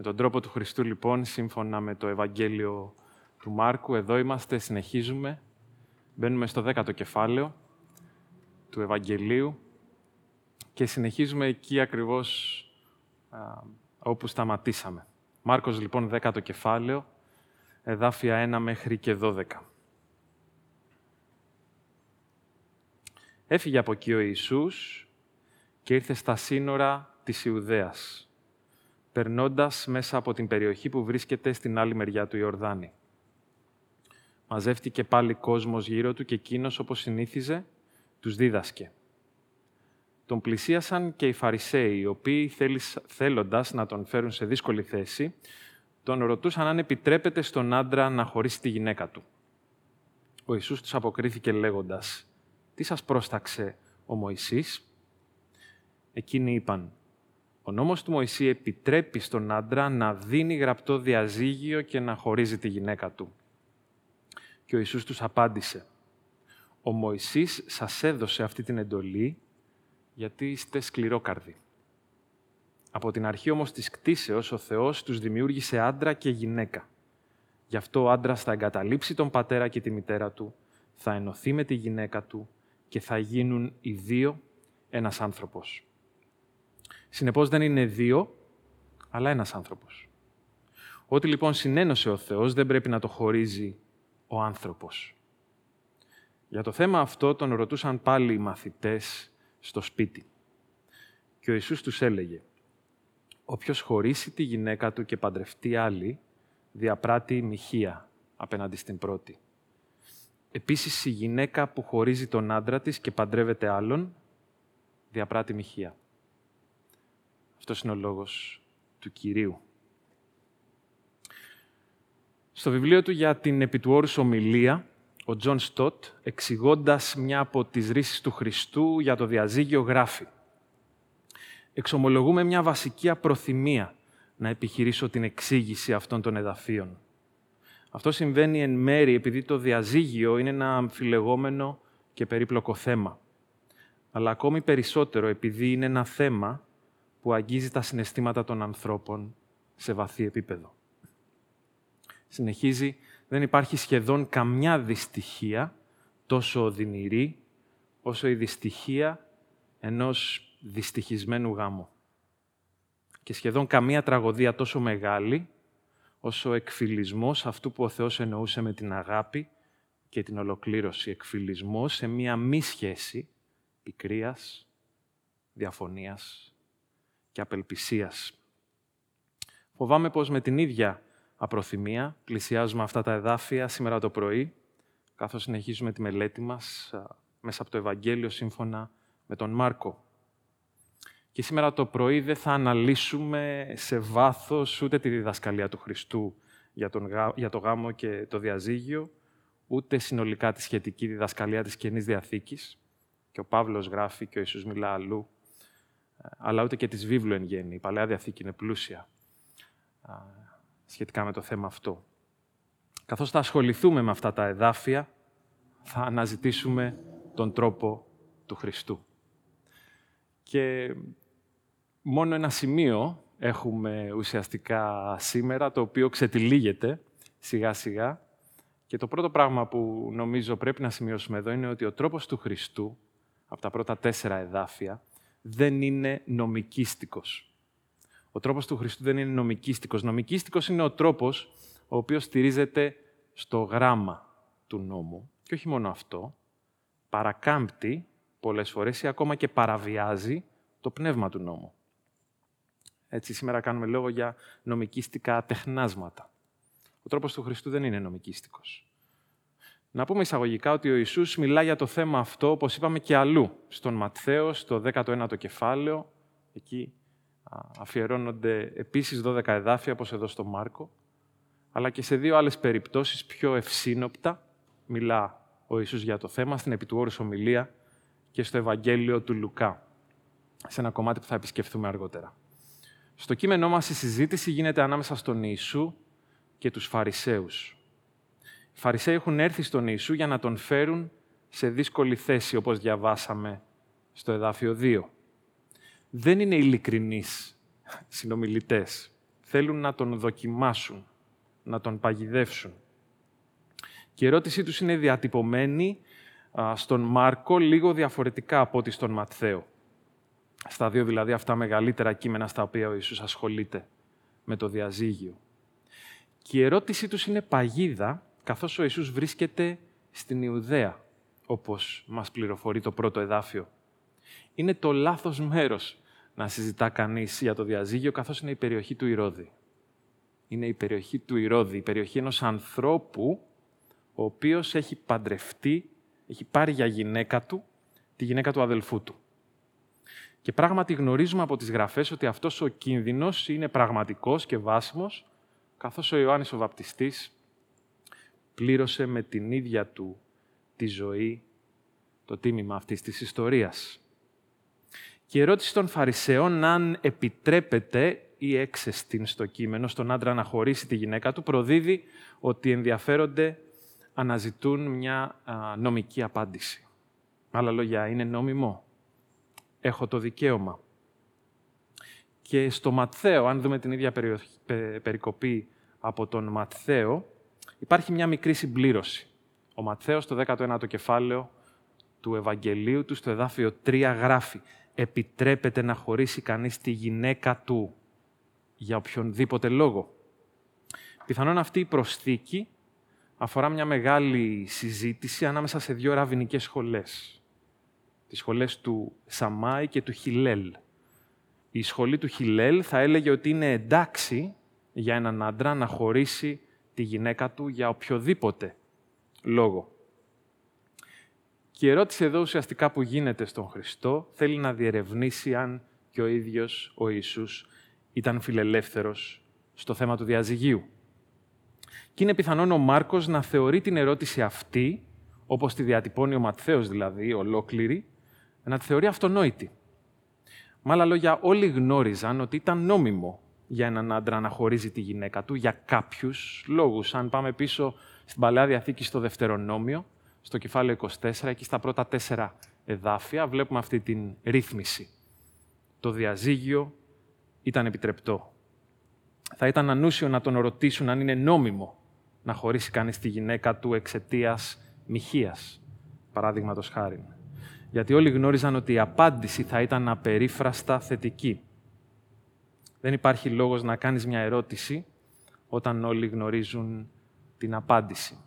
Με τον τρόπο του Χριστού, λοιπόν, σύμφωνα με το Ευαγγέλιο του Μάρκου, εδώ είμαστε, συνεχίζουμε. Μπαίνουμε στο δέκατο κεφάλαιο του Ευαγγελίου και συνεχίζουμε εκεί ακριβώς α, όπου σταματήσαμε. Μάρκος, λοιπόν, δέκατο κεφάλαιο, εδάφια 1 μέχρι και 12. Έφυγε από εκεί ο Ιησούς και ήρθε στα σύνορα της Ιουδαίας περνώντας μέσα από την περιοχή που βρίσκεται στην άλλη μεριά του Ιορδάνη. Μαζεύτηκε πάλι κόσμος γύρω του και εκείνος όπως συνήθιζε, τους δίδασκε. Τον πλησίασαν και οι Φαρισαίοι, οι οποίοι θέλοντας να τον φέρουν σε δύσκολη θέση, τον ρωτούσαν αν επιτρέπεται στον άντρα να χωρίσει τη γυναίκα του. Ο Ιησούς τους αποκρίθηκε λέγοντας «Τι σας πρόσταξε ο Μωυσής» Εκείνοι είπαν ο νόμος του Μωυσή επιτρέπει στον άντρα να δίνει γραπτό διαζύγιο και να χωρίζει τη γυναίκα του. Και ο Ιησούς τους απάντησε «Ο Μωυσής σας έδωσε αυτή την εντολή γιατί είστε σκληρόκαρδοι. Από την αρχή όμως της κτίσεως ο Θεός τους δημιούργησε άντρα και γυναίκα. Γι' αυτό ο άντρας θα εγκαταλείψει τον πατέρα και τη μητέρα του, θα ενωθεί με τη γυναίκα του και θα γίνουν οι δύο ένας άνθρωπος. Συνεπώς δεν είναι δύο, αλλά ένας άνθρωπος. Ό,τι λοιπόν συνένωσε ο Θεός δεν πρέπει να το χωρίζει ο άνθρωπος. Για το θέμα αυτό τον ρωτούσαν πάλι οι μαθητές στο σπίτι. Και ο Ιησούς τους έλεγε «Όποιος χωρίσει τη γυναίκα του και παντρευτεί άλλη, διαπράττει μοιχεία απέναντι στην πρώτη. Επίσης η γυναίκα που χωρίζει τον άντρα της και παντρεύεται άλλον, διαπράττει μοιχεία. Αυτός είναι ο λόγος του Κυρίου. Στο βιβλίο του για την επί του όρους ομιλία, ο Τζον Στότ, εξηγώντας μια από τις ρήσεις του Χριστού για το διαζύγιο, γράφει «Εξομολογούμαι μια βασική απροθυμία να επιχειρήσω την εξήγηση αυτών των εδαφείων. Αυτό συμβαίνει εν μέρη επειδή το διαζύγιο είναι ένα αμφιλεγόμενο και περίπλοκο θέμα. Αλλά ακόμη περισσότερο επειδή είναι ένα θέμα που αγγίζει τα συναισθήματα των ανθρώπων σε βαθύ επίπεδο. Συνεχίζει, δεν υπάρχει σχεδόν καμιά δυστυχία τόσο οδυνηρή όσο η δυστυχία ενός δυστυχισμένου γάμου. Και σχεδόν καμία τραγωδία τόσο μεγάλη όσο ο εκφυλισμός αυτού που ο Θεός εννοούσε με την αγάπη και την ολοκλήρωση. Εκφυλισμός σε μία μη σχέση πικρίας, διαφωνίας και απελπισίας. Φοβάμαι πως με την ίδια απροθυμία πλησιάζουμε αυτά τα εδάφια σήμερα το πρωί, καθώς συνεχίζουμε τη μελέτη μας μέσα από το Ευαγγέλιο σύμφωνα με τον Μάρκο. Και σήμερα το πρωί δεν θα αναλύσουμε σε βάθος ούτε τη διδασκαλία του Χριστού για, τον, για το γάμο και το διαζύγιο, ούτε συνολικά τη σχετική διδασκαλία της Καινής Διαθήκης. Και ο Παύλος γράφει και ο Ιησούς μιλά αλλού αλλά ούτε και της βίβλου εν γέννη. Η Παλαιά Διαθήκη είναι πλούσια σχετικά με το θέμα αυτό. Καθώς θα ασχοληθούμε με αυτά τα εδάφια, θα αναζητήσουμε τον τρόπο του Χριστού. Και μόνο ένα σημείο έχουμε ουσιαστικά σήμερα, το οποίο ξετυλίγεται σιγά-σιγά. Και το πρώτο πράγμα που νομίζω πρέπει να σημειώσουμε εδώ είναι ότι ο τρόπος του Χριστού, από τα πρώτα τέσσερα εδάφια, δεν είναι νομικίστικος. Ο τρόπος του Χριστού δεν είναι νομικίστικος. Νομικίστικος είναι ο τρόπος ο οποίος στηρίζεται στο γράμμα του νόμου. Και όχι μόνο αυτό, παρακάμπτει πολλές φορές ή ακόμα και παραβιάζει το πνεύμα του νόμου. Έτσι, σήμερα κάνουμε λόγο για νομικίστικα τεχνάσματα. Ο τρόπος του Χριστού δεν είναι νομικίστικος. Να πούμε εισαγωγικά ότι ο Ιησούς μιλά για το θέμα αυτό, όπως είπαμε και αλλού, στον Ματθαίος, στο 19ο κεφάλαιο. Εκεί αφιερώνονται επίσης 12 εδάφια, όπως εδώ στο Μάρκο. Αλλά και σε δύο άλλες περιπτώσεις πιο ευσύνοπτα μιλά ο Ιησούς για το θέμα, στην Επιτουόρους Ομιλία και στο Ευαγγέλιο του Λουκά, σε ένα κομμάτι που θα επισκεφθούμε αργότερα. Στο κείμενό μας η συζήτηση γίνεται ανάμεσα στον Ιησού και τους Φαρισαίους. Οι Φαρισαίοι έχουν έρθει στον Ιησού για να τον φέρουν σε δύσκολη θέση, όπως διαβάσαμε στο εδάφιο 2. Δεν είναι ειλικρινείς συνομιλητές, θέλουν να τον δοκιμάσουν, να τον παγιδεύσουν. Και η ερώτησή τους είναι διατυπωμένη στον Μάρκο λίγο διαφορετικά από ό,τι στον Ματθαίο. Στα δύο δηλαδή αυτά μεγαλύτερα κείμενα στα οποία ο Ιησούς ασχολείται με το διαζύγιο. Και η ερώτησή τους είναι παγίδα, καθώς ο Ιησούς βρίσκεται στην Ιουδαία, όπως μας πληροφορεί το πρώτο εδάφιο. Είναι το λάθος μέρος να συζητά κανείς για το διαζύγιο, καθώς είναι η περιοχή του Ηρώδη. Είναι η περιοχή του Ηρώδη, η περιοχή ενός ανθρώπου, ο οποίος έχει παντρευτεί, έχει πάρει για γυναίκα του, τη γυναίκα του αδελφού του. Και πράγματι γνωρίζουμε από τις γραφές ότι αυτός ο κίνδυνος είναι πραγματικός και βάσιμος, καθώς ο Ιωάννης ο Βαπτιστής πλήρωσε με την ίδια του τη ζωή το τίμημα αυτής της ιστορίας. Και η ερώτηση των Φαρισαίων αν επιτρέπεται ή έξεστην στο κείμενο στον άντρα να χωρίσει τη γυναίκα του προδίδει ότι ενδιαφέρονται αναζητούν μια νομική απάντηση. Άλλα λόγια, είναι νόμιμο. Έχω το δικαίωμα. Και στο Ματθαίο, αν δούμε την ίδια περικοπή από τον Ματθαίο, υπάρχει μια μικρή συμπλήρωση. Ο Ματθαίος, στο 19ο κεφάλαιο του Ευαγγελίου του, στο εδάφιο 3, γράφει «Επιτρέπεται να χωρίσει κανείς τη γυναίκα του για οποιονδήποτε λόγο». Πιθανόν αυτή η προσθήκη αφορά μια μεγάλη συζήτηση ανάμεσα σε δύο ραβινικές σχολές. Τις σχολές του Σαμάη και του Χιλέλ. Η σχολή του Χιλέλ θα έλεγε ότι είναι εντάξει για έναν άντρα να χωρίσει τη γυναίκα του για οποιοδήποτε λόγο. Και η ερώτηση εδώ ουσιαστικά που γίνεται στον Χριστό θέλει να διερευνήσει αν και ο ίδιος ο Ιησούς ήταν φιλελεύθερος στο θέμα του διαζυγίου. Και είναι πιθανόν ο Μάρκος να θεωρεί την ερώτηση αυτή, όπως τη διατυπώνει ο Ματθαίος δηλαδή, ολόκληρη, να τη θεωρεί αυτονόητη. Με άλλα λόγια, όλοι γνώριζαν ότι ήταν νόμιμο για έναν άντρα να χωρίζει τη γυναίκα του για κάποιους λόγους. Αν πάμε πίσω στην Παλαιά Διαθήκη στο Δευτερονόμιο, στο κεφάλαιο 24, εκεί στα πρώτα τέσσερα εδάφια, βλέπουμε αυτή την ρύθμιση. Το διαζύγιο ήταν επιτρεπτό. Θα ήταν ανούσιο να τον ρωτήσουν αν είναι νόμιμο να χωρίσει κανείς τη γυναίκα του εξαιτίας μοιχείας, παράδειγματος χάρη. Γιατί όλοι γνώριζαν ότι η απάντηση θα ήταν απερίφραστα θετική. Δεν υπάρχει λόγος να κάνεις μια ερώτηση όταν όλοι γνωρίζουν την απάντηση.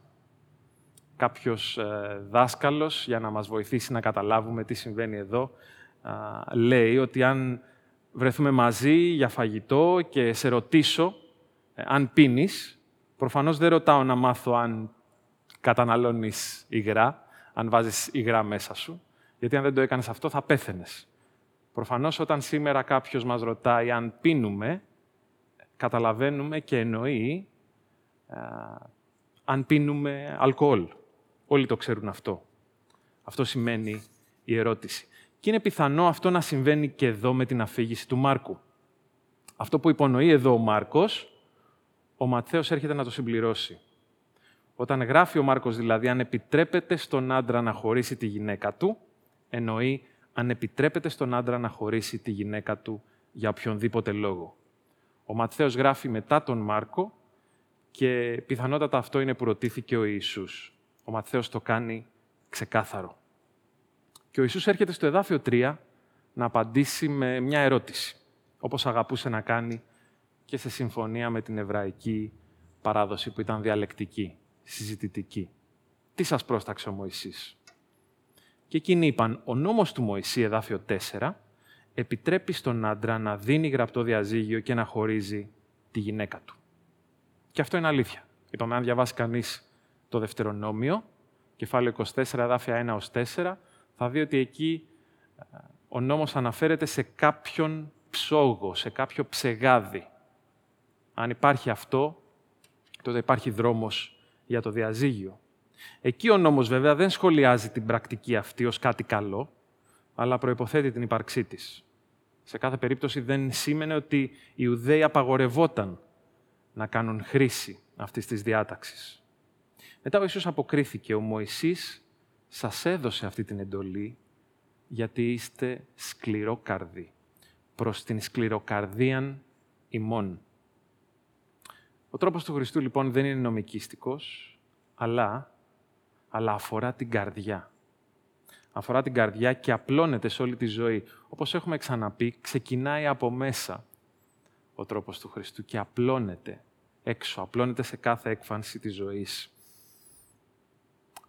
Κάποιος ε, δάσκαλος, για να μας βοηθήσει να καταλάβουμε τι συμβαίνει εδώ, λέει ότι αν βρεθούμε μαζί για φαγητό και σε ρωτήσω ε, αν πίνεις, προφανώς δεν ρωτάω να μάθω αν καταναλώνεις υγρά, αν βάζεις υγρά μέσα σου, γιατί αν δεν το έκανες αυτό θα πέθαινες. Προφανώς όταν σήμερα κάποιος μας ρωτάει αν πίνουμε, καταλαβαίνουμε και εννοεί αν πίνουμε αλκοόλ. Όλοι το ξέρουν αυτό. Αυτό σημαίνει η ερώτηση. Και είναι πιθανό αυτό να συμβαίνει και εδώ με την αφήγηση του Μάρκου. Αυτό που υπονοεί εδώ ο Μάρκος, ο Ματθαίος έρχεται να το συμπληρώσει. Όταν γράφει ο Μάρκος δηλαδή αν επιτρέπεται στον άντρα να χωρίσει τη γυναίκα του, εννοεί αν επιτρέπεται στον άντρα να χωρίσει τη γυναίκα του για οποιονδήποτε λόγο. Ο Ματθαίος γράφει μετά τον Μάρκο και πιθανότατα αυτό είναι που ρωτήθηκε ο Ιησούς. Ο Ματθαίος το κάνει ξεκάθαρο. Και ο Ιησούς έρχεται στο εδάφιο 3 να απαντήσει με μια ερώτηση, όπως αγαπούσε να κάνει και σε συμφωνία με την εβραϊκή παράδοση που ήταν διαλεκτική, συζητητική. Τι σας πρόσταξε ο Μωυσής. Και εκείνοι είπαν, ο νόμος του Μωυσή, εδάφιο 4, επιτρέπει στον άντρα να δίνει γραπτό διαζύγιο και να χωρίζει τη γυναίκα του. Και αυτό είναι αλήθεια. Είπαμε, αν διαβάσει κανείς το Δευτερονόμιο, κεφάλαιο 24, εδάφια 1 4, θα δει ότι εκεί ε, ο νόμος αναφέρεται σε κάποιον ψόγο, σε κάποιο ψεγάδι. Αν υπάρχει αυτό, τότε υπάρχει δρόμος για το διαζύγιο. Εκεί ο νόμος βέβαια δεν σχολιάζει την πρακτική αυτή ως κάτι καλό, αλλά προϋποθέτει την ύπαρξή της. Σε κάθε περίπτωση δεν σήμαινε ότι οι Ιουδαίοι απαγορευόταν να κάνουν χρήση αυτής της διάταξης. Μετά ο Ιησούς αποκρίθηκε, ο Μωυσής σας έδωσε αυτή την εντολή γιατί είστε σκληρόκαρδοι προς την σκληροκαρδίαν ημών. Ο τρόπος του Χριστού λοιπόν δεν είναι νομικίστικος, αλλά, αλλά αφορά την καρδιά. Αφορά την καρδιά και απλώνεται σε όλη τη ζωή. Όπως έχουμε ξαναπεί, ξεκινάει από μέσα ο τρόπος του Χριστού και απλώνεται έξω, απλώνεται σε κάθε έκφανση της ζωής.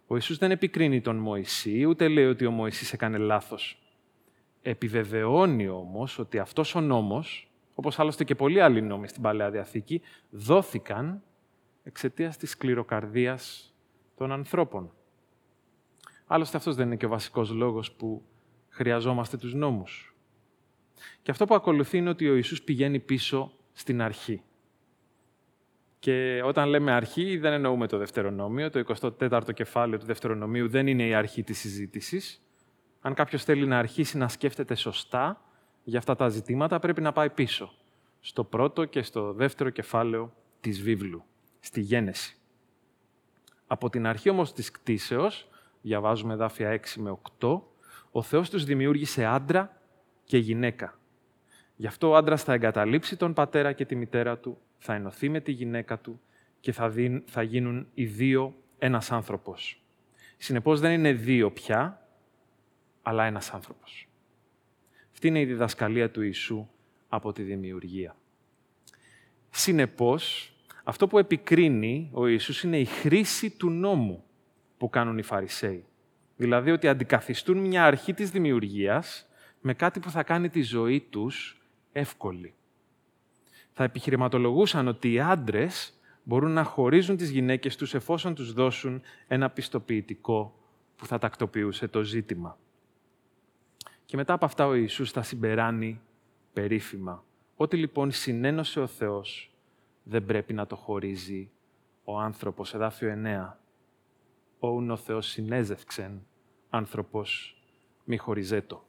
Ο Ιησούς δεν επικρίνει τον Μωυσή, ούτε λέει ότι ο Μωυσής έκανε λάθος. Επιβεβαιώνει όμως ότι αυτός ο νόμος, όπως άλλωστε και πολλοί άλλοι νόμοι στην Παλαιά Διαθήκη, δόθηκαν εξαιτίας της σκληροκαρδίας των ανθρώπων. Άλλωστε αυτός δεν είναι και ο βασικός λόγος που χρειαζόμαστε τους νόμους. Και αυτό που ακολουθεί είναι ότι ο Ιησούς πηγαίνει πίσω στην αρχή. Και όταν λέμε αρχή, δεν εννοούμε το Δευτερονόμιο. Το 24ο κεφάλαιο του Δευτερονομίου δεν είναι η αρχή της συζήτησης. Αν κάποιος θέλει να αρχίσει να σκέφτεται σωστά για αυτά τα ζητήματα, πρέπει να πάει πίσω. Στο πρώτο και στο δεύτερο κεφάλαιο της βίβλου, στη Γένεση. Από την αρχή όμως της κτίσεως, διαβάζουμε δάφια 6 με 8, ο Θεός τους δημιούργησε άντρα και γυναίκα. Γι' αυτό ο άντρας θα εγκαταλείψει τον πατέρα και τη μητέρα του, θα ενωθεί με τη γυναίκα του και θα, δίν, θα γίνουν οι δύο ένας άνθρωπος. Συνεπώς δεν είναι δύο πια, αλλά ένας άνθρωπος. Αυτή είναι η διδασκαλία του Ιησού από τη δημιουργία. Συνεπώς, αυτό που επικρίνει ο Ιησούς είναι η χρήση του νόμου που κάνουν οι Φαρισαίοι. Δηλαδή ότι αντικαθιστούν μια αρχή της δημιουργίας με κάτι που θα κάνει τη ζωή τους εύκολη. Θα επιχειρηματολογούσαν ότι οι άντρες μπορούν να χωρίζουν τις γυναίκες τους εφόσον τους δώσουν ένα πιστοποιητικό που θα τακτοποιούσε το ζήτημα. Και μετά από αυτά ο Ιησούς θα συμπεράνει περίφημα. Ό,τι λοιπόν συνένωσε ο Θεός δεν πρέπει να το χωρίζει ο άνθρωπος. Εδάφιο 9. Όουν ο Θεός συνέζευξεν άνθρωπος μη χωριζέτο.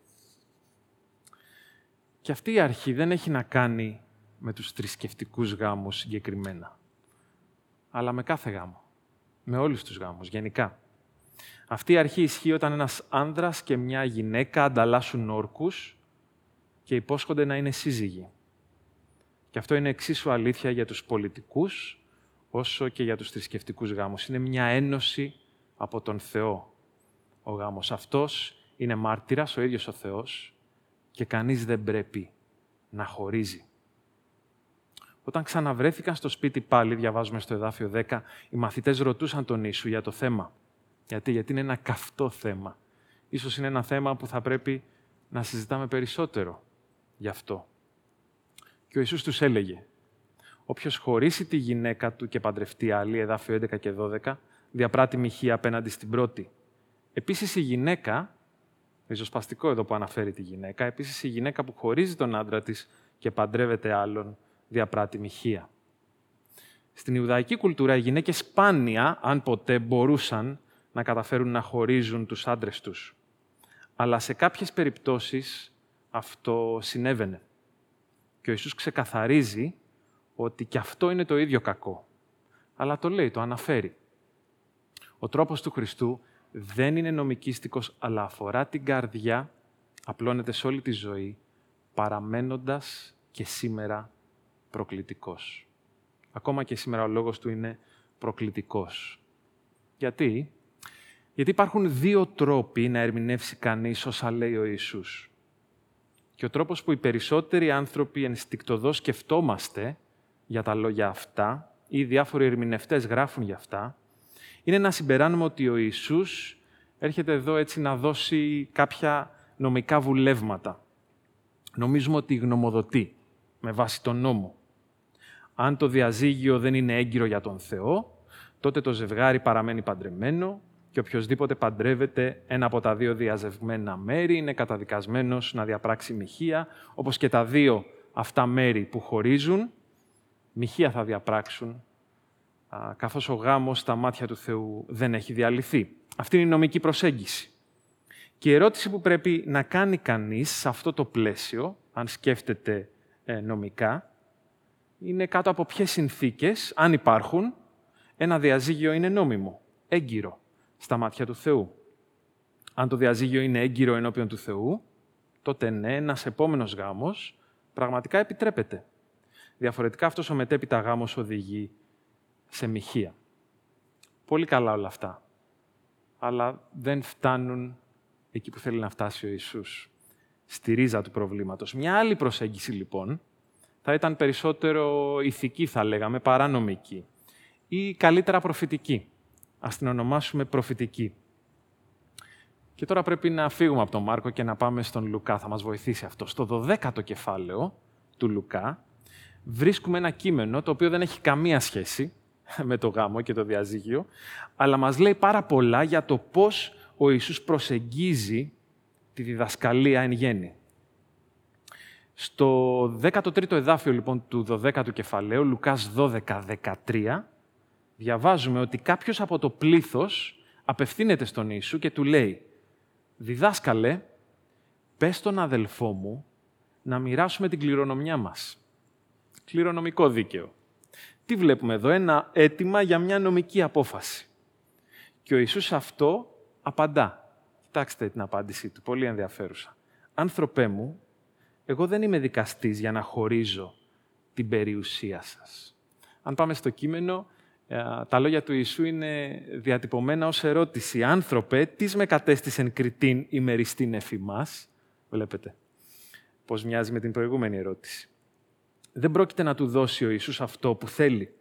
Και αυτή η αρχή δεν έχει να κάνει με τους θρησκευτικούς γάμους συγκεκριμένα, αλλά με κάθε γάμο, με όλους τους γάμους γενικά. Αυτή η αρχή ισχύει όταν ένας άνδρας και μια γυναίκα ανταλλάσσουν όρκους και υπόσχονται να είναι σύζυγοι. Και αυτό είναι εξίσου αλήθεια για τους πολιτικούς, όσο και για τους θρησκευτικούς γάμους. Είναι μια ένωση από τον Θεό. Ο γάμος αυτός είναι μάρτυρας, ο ίδιος ο Θεός, και κανείς δεν πρέπει να χωρίζει. Όταν ξαναβρέθηκαν στο σπίτι πάλι, διαβάζουμε στο εδάφιο 10, οι μαθητές ρωτούσαν τον Ιησού για το θέμα. Γιατί, Γιατί είναι ένα καυτό θέμα. Ίσως είναι ένα θέμα που θα πρέπει να συζητάμε περισσότερο γι' αυτό. Και ο Ιησούς τους έλεγε, όποιος χωρίσει τη γυναίκα του και παντρευτεί άλλη, εδάφιο 11 και 12, διαπράττει μοιχεία απέναντι στην πρώτη. Επίσης η γυναίκα, ριζοσπαστικό εδώ που αναφέρει τη γυναίκα, επίσης η γυναίκα που χωρίζει τον άντρα της και παντρεύεται άλλον, διαπράττει μοιχεία. Στην Ιουδαϊκή κουλτούρα οι γυναίκες σπάνια, αν ποτέ, μπορούσαν να καταφέρουν να χωρίζουν τους άντρες τους. Αλλά σε κάποιες περιπτώσεις αυτό συνέβαινε. Και ο Ιησούς ξεκαθαρίζει ότι και αυτό είναι το ίδιο κακό. Αλλά το λέει, το αναφέρει. Ο τρόπος του Χριστού δεν είναι νομικίστικος, αλλά αφορά την καρδιά, απλώνεται σε όλη τη ζωή, παραμένοντας και σήμερα προκλητικός. Ακόμα και σήμερα ο λόγος του είναι προκλητικός. Γιατί; Γιατί υπάρχουν δύο τρόποι να ερμηνεύσει κανείς όσα λέει ο Ιησούς. Και ο τρόπος που οι περισσότεροι άνθρωποι ενστικτοδός σκεφτόμαστε για τα λόγια αυτά, ή διάφοροι ερμηνευτές γράφουν για αυτά, είναι να συμπεράνουμε ότι ο Ιησούς έρχεται εδώ έτσι να δώσει κάποια νομικά βουλεύματα. Νομίζουμε ότι γνωμοδοτεί με βάση τον νόμο. Αν το διαζύγιο δεν είναι έγκυρο για τον Θεό, τότε το ζευγάρι παραμένει παντρεμένο και οποιοδήποτε παντρεύεται ένα από τα δύο διαζευμένα μέρη είναι καταδικασμένος να διαπράξει μοιχεία, όπως και τα δύο αυτά μέρη που χωρίζουν, μοιχεία θα διαπράξουν, καθώς ο γάμος στα μάτια του Θεού δεν έχει διαλυθεί. Αυτή είναι η νομική προσέγγιση. Και η ερώτηση που πρέπει να κάνει κανείς σε αυτό το πλαίσιο, αν σκέφτεται ε, νομικά, είναι κάτω από ποιες συνθήκες, αν υπάρχουν, ένα διαζύγιο είναι νόμιμο, έγκυρο, στα μάτια του Θεού. Αν το διαζύγιο είναι έγκυρο ενώπιον του Θεού, τότε ναι, ένας επόμενος γάμος πραγματικά επιτρέπεται. Διαφορετικά αυτός ο μετέπειτα γάμος οδηγεί σε μοιχεία. Πολύ καλά όλα αυτά. Αλλά δεν φτάνουν εκεί που θέλει να φτάσει ο Ιησούς, στη ρίζα του προβλήματος. Μια άλλη προσέγγιση, λοιπόν, θα ήταν περισσότερο ηθική, θα λέγαμε, παρά νομική. Ή καλύτερα προφητική. Ας την ονομάσουμε προφητική. Και τώρα πρέπει να φύγουμε από τον Μάρκο και να πάμε στον Λουκά. Θα μας βοηθήσει αυτό. Στο 12ο κεφάλαιο του Λουκά βρίσκουμε ένα κείμενο το οποίο δεν έχει καμία σχέση με το γάμο και το διαζύγιο, αλλά μας λέει πάρα πολλά για το πώς ο Ιησούς προσεγγίζει τη διδασκαλία εν γέννη. Στο 13ο εδάφιο λοιπόν του 12ου κεφαλαίου, Λουκάς 12-13, διαβάζουμε ότι κάποιος από το πλήθος απευθύνεται στον Ιησού και του λέει «Διδάσκαλε, πες στον αδελφό μου να μοιράσουμε την κληρονομιά μας». Κληρονομικό δίκαιο. Τι βλέπουμε εδώ, ένα αίτημα για μια νομική απόφαση. Και ο Ιησούς αυτό απαντά. Κοιτάξτε την απάντησή του, πολύ ενδιαφέρουσα. «Άνθρωπέ μου, εγώ δεν είμαι δικαστής για να χωρίζω την περιουσία σας». Αν πάμε στο κείμενο, ε, τα λόγια του Ιησού είναι διατυπωμένα ως ερώτηση. «Άνθρωπε, τι με κατέστησεν κριτήν ημεριστήν εφημάς» Βλέπετε πώς μοιάζει με την προηγούμενη ερώτηση. Δεν πρόκειται να του δώσει ο Ιησούς αυτό που θέλει.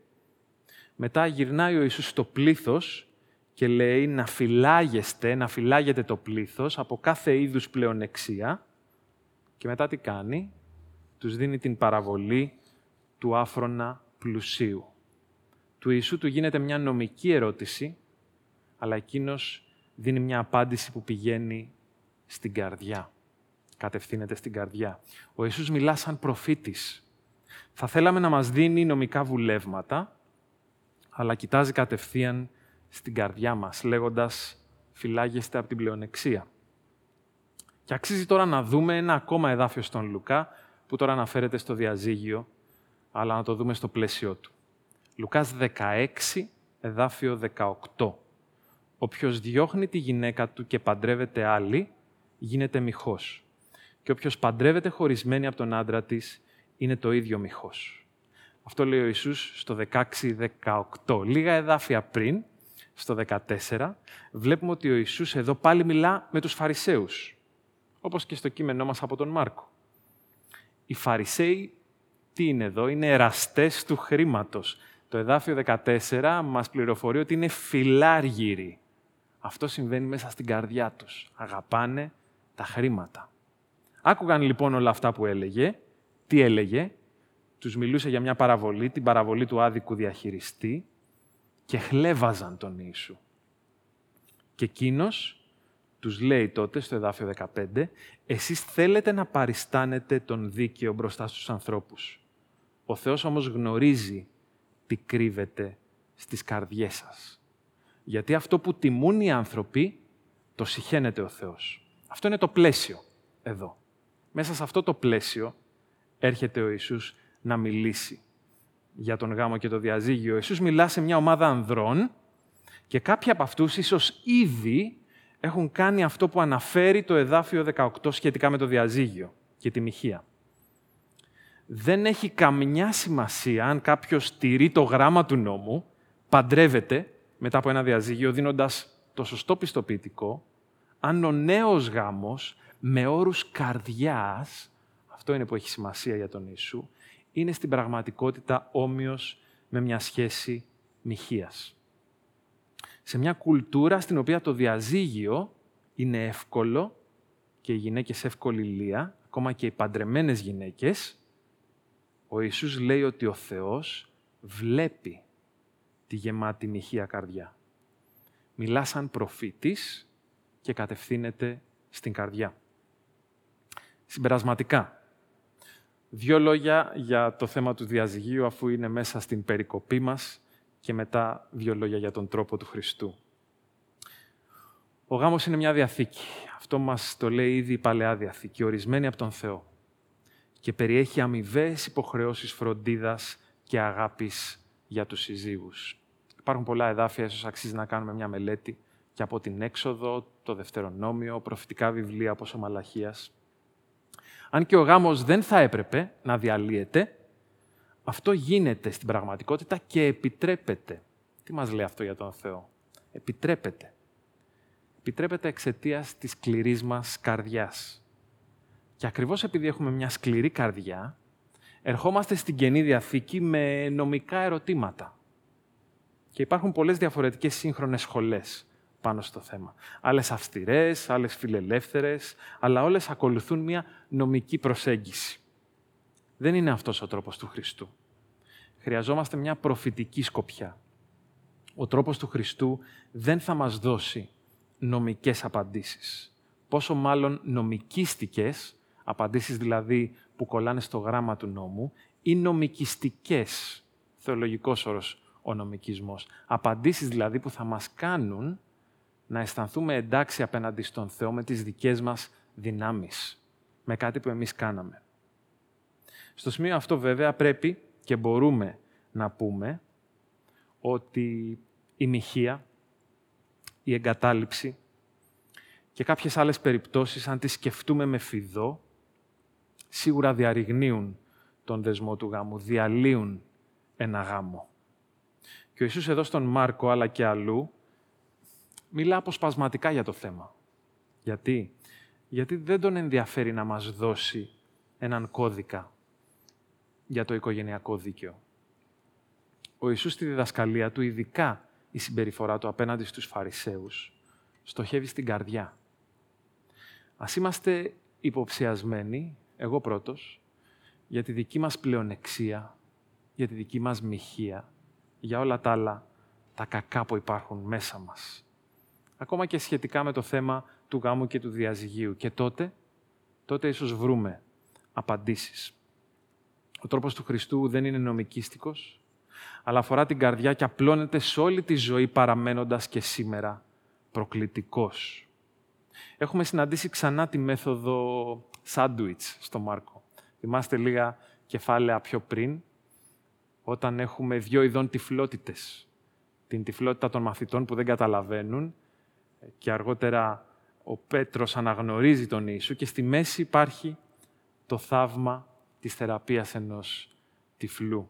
Μετά γυρνάει ο Ιησούς στο πλήθος και λέει να φυλάγεστε, να φυλάγετε το πλήθος από κάθε είδους πλεονεξία και μετά τι κάνει, τους δίνει την παραβολή του άφρονα πλουσίου του Ιησού του γίνεται μια νομική ερώτηση, αλλά εκείνος δίνει μια απάντηση που πηγαίνει στην καρδιά. Κατευθύνεται στην καρδιά. Ο Ιησούς μιλά σαν προφήτης. Θα θέλαμε να μας δίνει νομικά βουλεύματα, αλλά κοιτάζει κατευθείαν στην καρδιά μας, λέγοντας «φυλάγεστε από την πλεονεξία». Και αξίζει τώρα να δούμε ένα ακόμα εδάφιο στον Λουκά, που τώρα αναφέρεται στο διαζύγιο, αλλά να το δούμε στο πλαίσιο του. Λουκάς 16, εδάφιο 18. Όποιος διώχνει τη γυναίκα του και παντρεύεται άλλη, γίνεται μοιχός. Και όποιος παντρεύεται χωρισμένη από τον άντρα της, είναι το ίδιο μοιχός. Αυτό λέει ο Ιησούς στο 16-18. Λίγα εδάφια πριν, στο 14, βλέπουμε ότι ο Ιησούς εδώ πάλι μιλά με τους Φαρισαίους, όπως και στο κείμενό μας από τον Μάρκο. Οι Φαρισαίοι τι είναι εδώ, είναι εραστές του χρήματος. Το εδάφιο 14 μας πληροφορεί ότι είναι φιλάργυροι. Αυτό συμβαίνει μέσα στην καρδιά τους. Αγαπάνε τα χρήματα. Άκουγαν λοιπόν όλα αυτά που έλεγε. Τι έλεγε; Τους μιλούσε για μια παραβολή, την παραβολή του άδικου διαχειριστή και χλέβαζαν τον Ιησού. Και εκείνος τους λέει τότε στο εδάφιο 15 «Εσείς θέλετε να παριστάνετε τον δίκαιο μπροστά στους ανθρώπους. Ο Θεός όμως γνωρίζει τι κρύβεται στις καρδιές σας. Γιατί αυτό που τιμούν οι άνθρωποι, το συχαίνεται ο Θεός. Αυτό είναι το πλαίσιο εδώ. Μέσα σε αυτό το πλαίσιο έρχεται ο Ιησούς να μιλήσει για τον γάμο και το διαζύγιο. Ο Ιησούς μιλά σε μια ομάδα ανδρών και κάποιοι από αυτούς ίσως ήδη έχουν κάνει αυτό που αναφέρει το εδάφιο 18 σχετικά με το διαζύγιο και τη μοιχεία δεν έχει καμιά σημασία αν κάποιος τηρεί το γράμμα του νόμου, παντρεύεται μετά από ένα διαζύγιο δίνοντας το σωστό πιστοποιητικό, αν ο νέος γάμος με όρους καρδιάς, αυτό είναι που έχει σημασία για τον Ιησού, είναι στην πραγματικότητα όμοιος με μια σχέση μοιχείας. Σε μια κουλτούρα στην οποία το διαζύγιο είναι εύκολο και οι γυναίκες εύκολη λία, ακόμα και οι παντρεμένες γυναίκες, ο Ιησούς λέει ότι ο Θεός βλέπει τη γεμάτη μοιχεία καρδιά. Μιλά σαν προφήτης και κατευθύνεται στην καρδιά. Συμπερασματικά, δύο λόγια για το θέμα του διαζυγίου αφού είναι μέσα στην περικοπή μας και μετά δύο λόγια για τον τρόπο του Χριστού. Ο γάμος είναι μια διαθήκη. Αυτό μας το λέει ήδη η Παλαιά Διαθήκη, ορισμένη από τον Θεό και περιέχει αμοιβές υποχρεώσεις φροντίδας και αγάπης για τους συζύγους. Υπάρχουν πολλά εδάφια, ίσως αξίζει να κάνουμε μια μελέτη και από την έξοδο, το Δευτερονόμιο, προφητικά βιβλία όπως ο Μαλαχίας. Αν και ο γάμος δεν θα έπρεπε να διαλύεται, αυτό γίνεται στην πραγματικότητα και επιτρέπεται. Τι μας λέει αυτό για τον Θεό; Επιτρέπεται. Επιτρέπεται εξαιτίας της σκληρής μας καρδιάς. Και ακριβώς επειδή έχουμε μια σκληρή καρδιά, ερχόμαστε στην Καινή Διαθήκη με νομικά ερωτήματα. Και υπάρχουν πολλές διαφορετικές σύγχρονες σχολές πάνω στο θέμα. Άλλες αυστηρές, άλλες φιλελεύθερες, αλλά όλες ακολουθούν μια νομική προσέγγιση. Δεν είναι αυτός ο τρόπος του Χριστού. Χρειαζόμαστε μια προφητική σκοπιά. Ο τρόπος του Χριστού δεν θα μας δώσει νομικές απαντήσεις. Πόσο μάλλον νομικίστικες, απαντήσεις δηλαδή που κολλάνε στο γράμμα του νόμου, ή νομικιστικές, θεολογικός όρος ο νομικισμός. Απαντήσεις δηλαδή που θα μας κάνουν να αισθανθούμε εντάξει απέναντι στον Θεό με τις δικές μας δυνάμεις, με κάτι που εμείς κάναμε. Στο σημείο αυτό βέβαια πρέπει και μπορούμε να πούμε ότι η μοιχεία, η εγκατάλειψη και κάποιες άλλες περιπτώσεις, αν τις σκεφτούμε με φιδό, σίγουρα διαρριγνύουν τον δεσμό του γάμου, διαλύουν ένα γάμο. Και ο Ιησούς εδώ στον Μάρκο, αλλά και αλλού, μιλά αποσπασματικά για το θέμα. Γιατί; Γιατί δεν τον ενδιαφέρει να μας δώσει έναν κώδικα για το οικογενειακό δίκαιο. Ο Ιησούς στη διδασκαλία του, ειδικά η συμπεριφορά του απέναντι στους Φαρισαίους, στοχεύει στην καρδιά. Ας είμαστε υποψιασμένοι, εγώ πρώτος, για τη δική μας πλεονεξία, για τη δική μας μοιχεία, για όλα τα άλλα, τα κακά που υπάρχουν μέσα μας. Ακόμα και σχετικά με το θέμα του γάμου και του διαζυγίου. Και τότε, τότε ίσως βρούμε απαντήσεις. Ο τρόπος του Χριστού δεν είναι νομικίστικος, αλλά αφορά την καρδιά και απλώνεται σε όλη τη ζωή παραμένοντας και σήμερα προκλητικός. Έχουμε συναντήσει ξανά τη μέθοδο σάντουιτς στο Μάρκο. Θυμάστε λίγα κεφάλαια πιο πριν, όταν έχουμε δύο ειδών τυφλότητες. Την τυφλότητα των μαθητών που δεν καταλαβαίνουν και αργότερα ο Πέτρος αναγνωρίζει τον Ιησού και στη μέση υπάρχει το θαύμα της θεραπείας ενός τυφλού.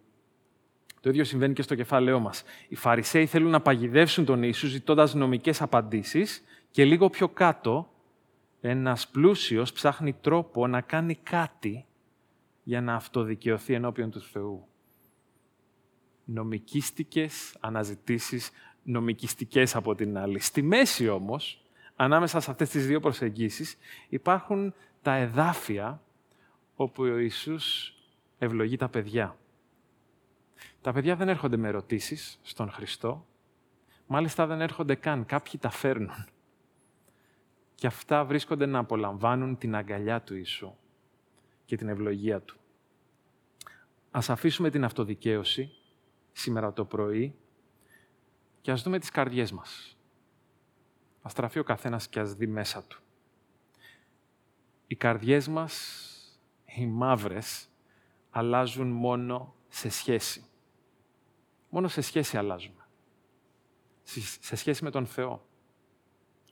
Το ίδιο συμβαίνει και στο κεφάλαιό μας. Οι Φαρισαίοι θέλουν να παγιδεύσουν τον Ιησού ζητώντας νομικές απαντήσεις και λίγο πιο κάτω ένας πλούσιος ψάχνει τρόπο να κάνει κάτι για να αυτοδικαιωθεί ενώπιον του Θεού. Νομικίστικες αναζητήσεις, νομικιστικές από την άλλη. Στη μέση όμως, ανάμεσα σε αυτές τις δύο προσεγγίσεις, υπάρχουν τα εδάφια όπου ο Ιησούς ευλογεί τα παιδιά. Τα παιδιά δεν έρχονται με ερωτήσεις στον Χριστό. Μάλιστα δεν έρχονται καν. Κάποιοι τα φέρνουν. Και αυτά βρίσκονται να απολαμβάνουν την αγκαλιά του Ιησού και την ευλογία Του. Ας αφήσουμε την αυτοδικαίωση σήμερα το πρωί και ας δούμε τις καρδιές μας. Ας στραφεί ο καθένας και ας δει μέσα του. Οι καρδιές μας, οι μαύρες, αλλάζουν μόνο σε σχέση. Μόνο σε σχέση αλλάζουμε. Σε σχέση με τον Θεό.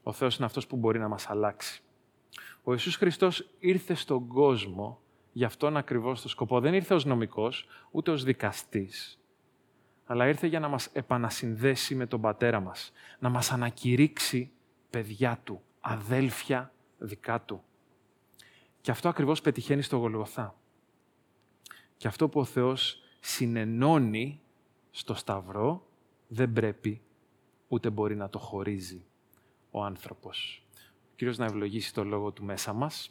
Ο Θεός είναι αυτός που μπορεί να μας αλλάξει. Ο Ιησούς Χριστός ήρθε στον κόσμο για αυτόν ακριβώς το σκοπό. Δεν ήρθε ως νομικός, ούτε ως δικαστής, αλλά ήρθε για να μας επανασυνδέσει με τον Πατέρα μας, να μας ανακηρύξει παιδιά Του, αδέλφια δικά Του. Και αυτό ακριβώς πετυχαίνει στο Γολγοθά. Και αυτό που ο Θεός συνενώνει στο Σταυρό δεν πρέπει ούτε μπορεί να το χωρίζει ο άνθρωπος. Ο Κύριος να ευλογήσει το λόγο του μέσα μας